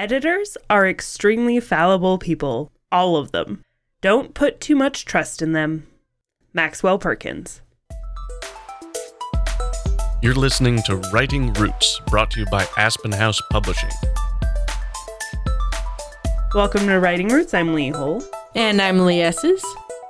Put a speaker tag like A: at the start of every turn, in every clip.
A: Editors are extremely fallible people, all of them. Don't put too much trust in them. Maxwell Perkins.
B: You're listening to Writing Roots, brought to you by Aspen House Publishing.
A: Welcome to Writing Roots. I'm Lee Hole.
C: And I'm Lee Esses.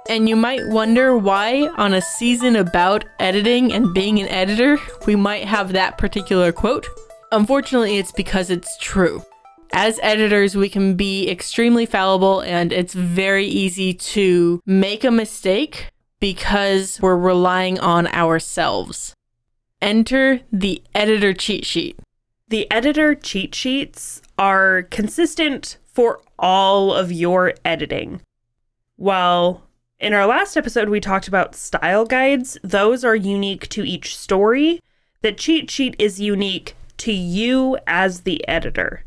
C: And you might wonder why, on a season about editing and being an editor, we might have that particular quote. Unfortunately, it's because it's true. As editors, we can be extremely fallible, and it's very easy to make a mistake because we're relying on ourselves. Enter the editor cheat sheet.
A: The editor cheat sheets are consistent for all of your editing. While in our last episode, we talked about style guides. Those are unique to each story. The cheat sheet is unique to you as the editor.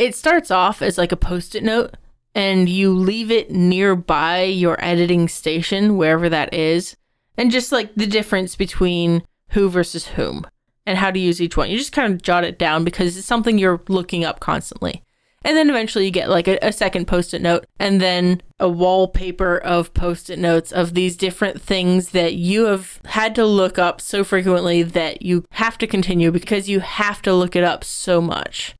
C: It starts off as like a post it note, and you leave it nearby your editing station, wherever that is, and just like the difference between who versus whom and how to use each one. You just kind of jot it down because it's something you're looking up constantly. And then eventually you get like a, a second post it note and then a wallpaper of post it notes of these different things that you have had to look up so frequently that you have to continue because you have to look it up so much.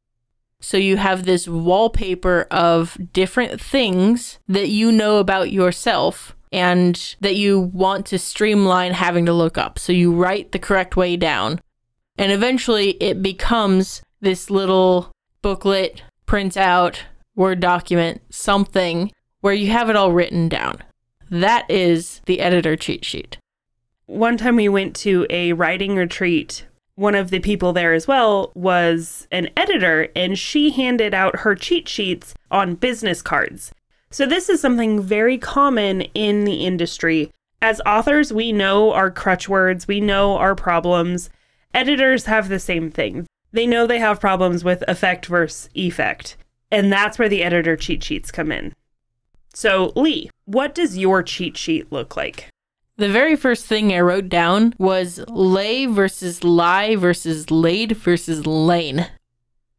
C: So you have this wallpaper of different things that you know about yourself and that you want to streamline having to look up. So you write the correct way down. And eventually it becomes this little booklet print out, Word document, something where you have it all written down. That is the editor cheat sheet.
A: One time we went to a writing retreat. One of the people there as well was an editor, and she handed out her cheat sheets on business cards. So, this is something very common in the industry. As authors, we know our crutch words, we know our problems. Editors have the same thing. They know they have problems with affect versus effect. And that's where the editor cheat sheets come in. So, Lee, what does your cheat sheet look like?
C: The very first thing I wrote down was lay versus lie versus laid versus lain.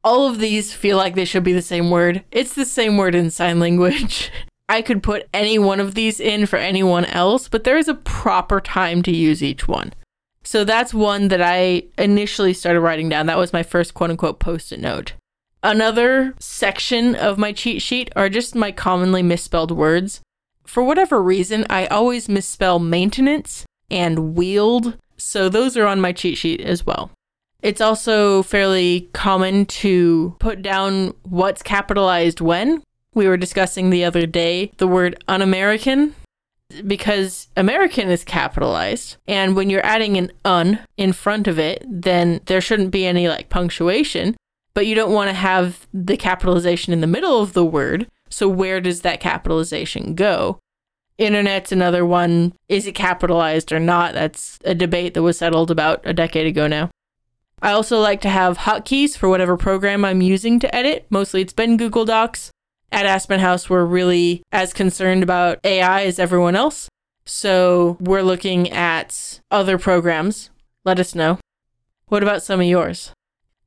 C: All of these feel like they should be the same word. It's the same word in sign language. I could put any one of these in for anyone else, but there is a proper time to use each one. So that's one that I initially started writing down. That was my first quote unquote post it note. Another section of my cheat sheet are just my commonly misspelled words. For whatever reason, I always misspell maintenance and wield, so those are on my cheat sheet as well. It's also fairly common to put down what's capitalized when. We were discussing the other day the word un American because American is capitalized. And when you're adding an un in front of it, then there shouldn't be any like punctuation, but you don't want to have the capitalization in the middle of the word. So where does that capitalization go? Internet's another one. Is it capitalized or not? That's a debate that was settled about a decade ago now. I also like to have hotkeys for whatever program I'm using to edit. Mostly it's been Google Docs at Aspen House, we're really as concerned about AI as everyone else. So we're looking at other programs. Let us know. What about some of yours?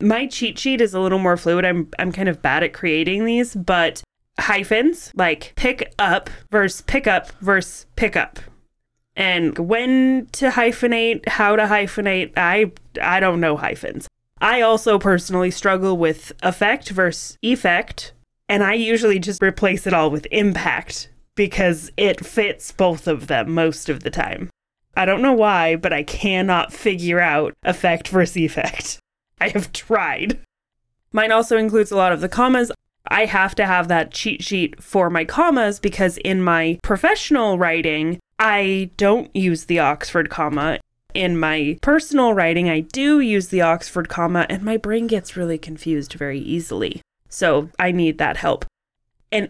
A: My cheat sheet is a little more fluid. I'm I'm kind of bad at creating these, but hyphens like pick up versus pick up versus pick up. And when to hyphenate, how to hyphenate, I I don't know hyphens. I also personally struggle with affect versus effect and I usually just replace it all with impact because it fits both of them most of the time. I don't know why, but I cannot figure out affect versus effect. I have tried. Mine also includes a lot of the commas. I have to have that cheat sheet for my commas because in my professional writing, I don't use the Oxford comma. In my personal writing, I do use the Oxford comma, and my brain gets really confused very easily. So I need that help. And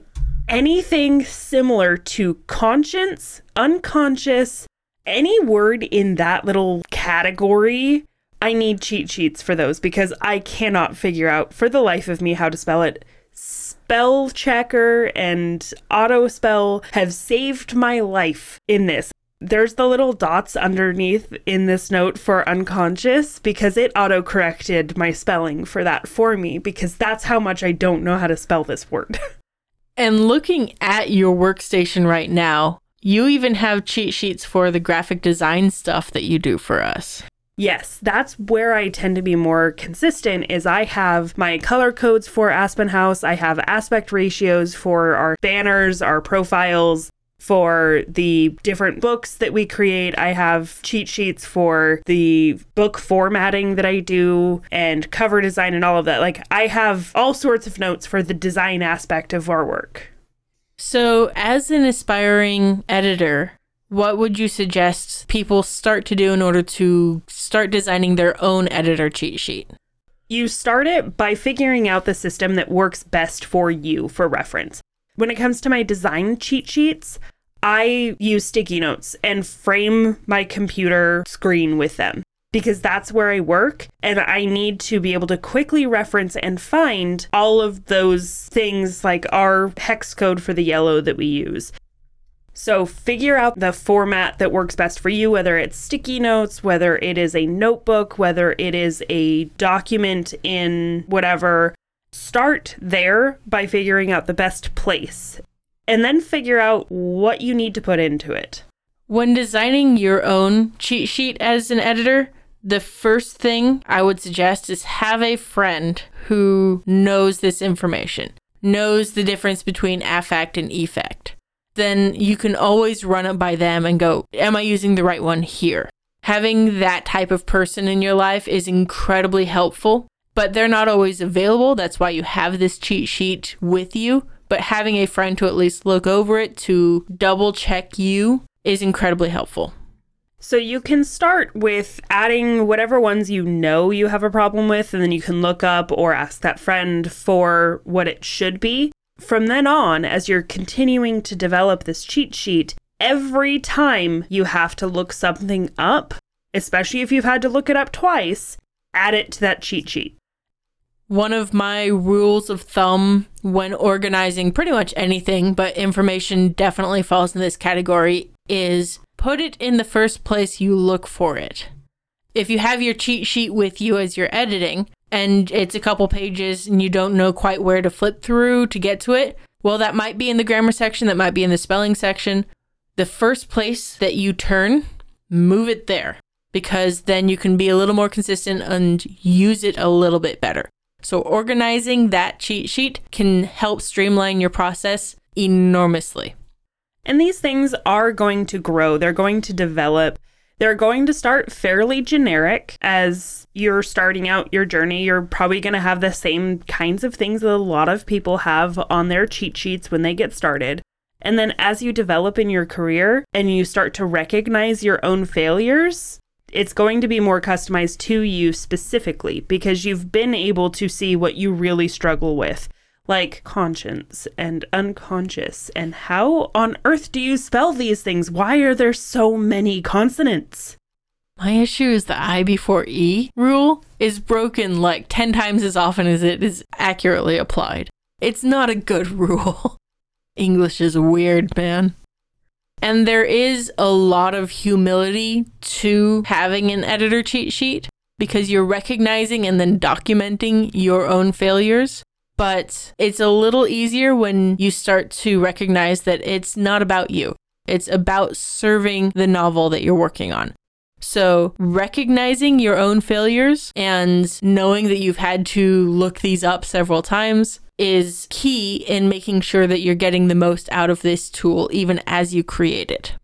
A: anything similar to conscience, unconscious, any word in that little category, I need cheat sheets for those because I cannot figure out for the life of me how to spell it. Spell checker and auto spell have saved my life in this. There's the little dots underneath in this note for unconscious because it auto corrected my spelling for that for me because that's how much I don't know how to spell this word.
C: And looking at your workstation right now, you even have cheat sheets for the graphic design stuff that you do for us.
A: Yes, that's where I tend to be more consistent is I have my color codes for Aspen House, I have aspect ratios for our banners, our profiles, for the different books that we create. I have cheat sheets for the book formatting that I do and cover design and all of that. Like I have all sorts of notes for the design aspect of our work.
C: So, as an aspiring editor, what would you suggest people start to do in order to start designing their own editor cheat sheet?
A: You start it by figuring out the system that works best for you for reference. When it comes to my design cheat sheets, I use sticky notes and frame my computer screen with them because that's where I work and I need to be able to quickly reference and find all of those things like our hex code for the yellow that we use. So figure out the format that works best for you, whether it's sticky notes, whether it is a notebook, whether it is a document in whatever. Start there by figuring out the best place and then figure out what you need to put into it.
C: When designing your own cheat sheet as an editor, the first thing I would suggest is have a friend who knows this information, knows the difference between affect and effect. Then you can always run it by them and go, Am I using the right one here? Having that type of person in your life is incredibly helpful, but they're not always available. That's why you have this cheat sheet with you. But having a friend to at least look over it to double check you is incredibly helpful.
A: So you can start with adding whatever ones you know you have a problem with, and then you can look up or ask that friend for what it should be. From then on, as you're continuing to develop this cheat sheet, every time you have to look something up, especially if you've had to look it up twice, add it to that cheat sheet.
C: One of my rules of thumb when organizing pretty much anything, but information definitely falls in this category, is put it in the first place you look for it. If you have your cheat sheet with you as you're editing and it's a couple pages and you don't know quite where to flip through to get to it, well, that might be in the grammar section, that might be in the spelling section. The first place that you turn, move it there because then you can be a little more consistent and use it a little bit better. So, organizing that cheat sheet can help streamline your process enormously.
A: And these things are going to grow, they're going to develop. They're going to start fairly generic as you're starting out your journey. You're probably going to have the same kinds of things that a lot of people have on their cheat sheets when they get started. And then as you develop in your career and you start to recognize your own failures, it's going to be more customized to you specifically because you've been able to see what you really struggle with like conscience and unconscious. And how on earth do you spell these things? Why are there so many consonants?
C: My issue is the I before E rule is broken like 10 times as often as it is accurately applied. It's not a good rule. English is weird, man. And there is a lot of humility to having an editor cheat sheet because you're recognizing and then documenting your own failures but it's a little easier when you start to recognize that it's not about you. It's about serving the novel that you're working on. So, recognizing your own failures and knowing that you've had to look these up several times is key in making sure that you're getting the most out of this tool, even as you create it.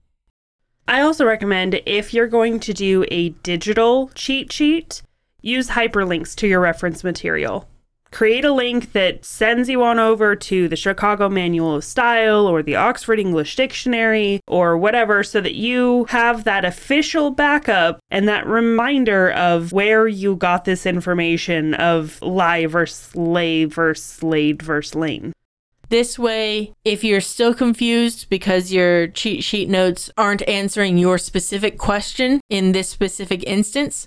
A: I also recommend if you're going to do a digital cheat sheet, use hyperlinks to your reference material create a link that sends you on over to the Chicago Manual of Style or the Oxford English Dictionary or whatever so that you have that official backup and that reminder of where you got this information of lie versus lay versus laid versus lain.
C: This way, if you're still confused because your cheat sheet notes aren't answering your specific question in this specific instance,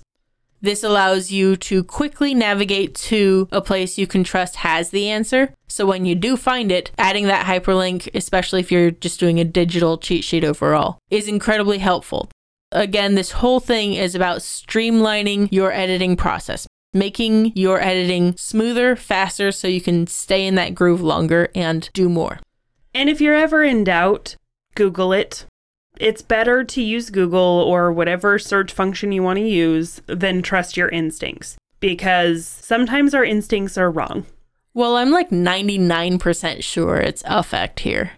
C: This allows you to quickly navigate to a place you can trust has the answer. So when you do find it, adding that hyperlink, especially if you're just doing a digital cheat sheet overall, is incredibly helpful. Again, this whole thing is about streamlining your editing process, making your editing smoother, faster, so you can stay in that groove longer and do more.
A: And if you're ever in doubt, Google it. It's better to use Google or whatever search function you want to use than trust your instincts because sometimes our instincts are wrong.
C: Well, I'm like 99% sure it's affect here.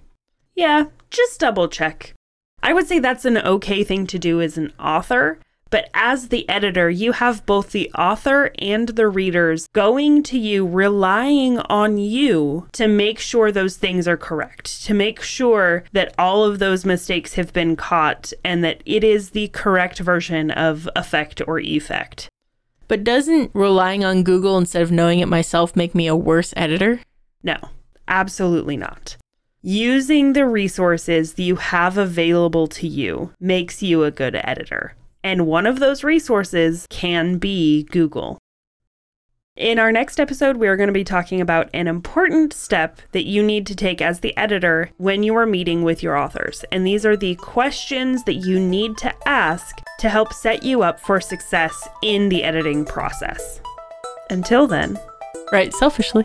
A: Yeah, just double check. I would say that's an okay thing to do as an author, but as the editor, you have both the author and the readers going to you, relying on you to make sure those things are correct, to make sure that all of those mistakes have been caught and that it is the correct version of affect or effect.
C: But doesn't relying on Google instead of knowing it myself make me a worse editor?
A: No, absolutely not. Using the resources that you have available to you makes you a good editor. And one of those resources can be Google. In our next episode, we are going to be talking about an important step that you need to take as the editor when you are meeting with your authors. And these are the questions that you need to ask to help set you up for success in the editing process. Until then,
C: write selfishly.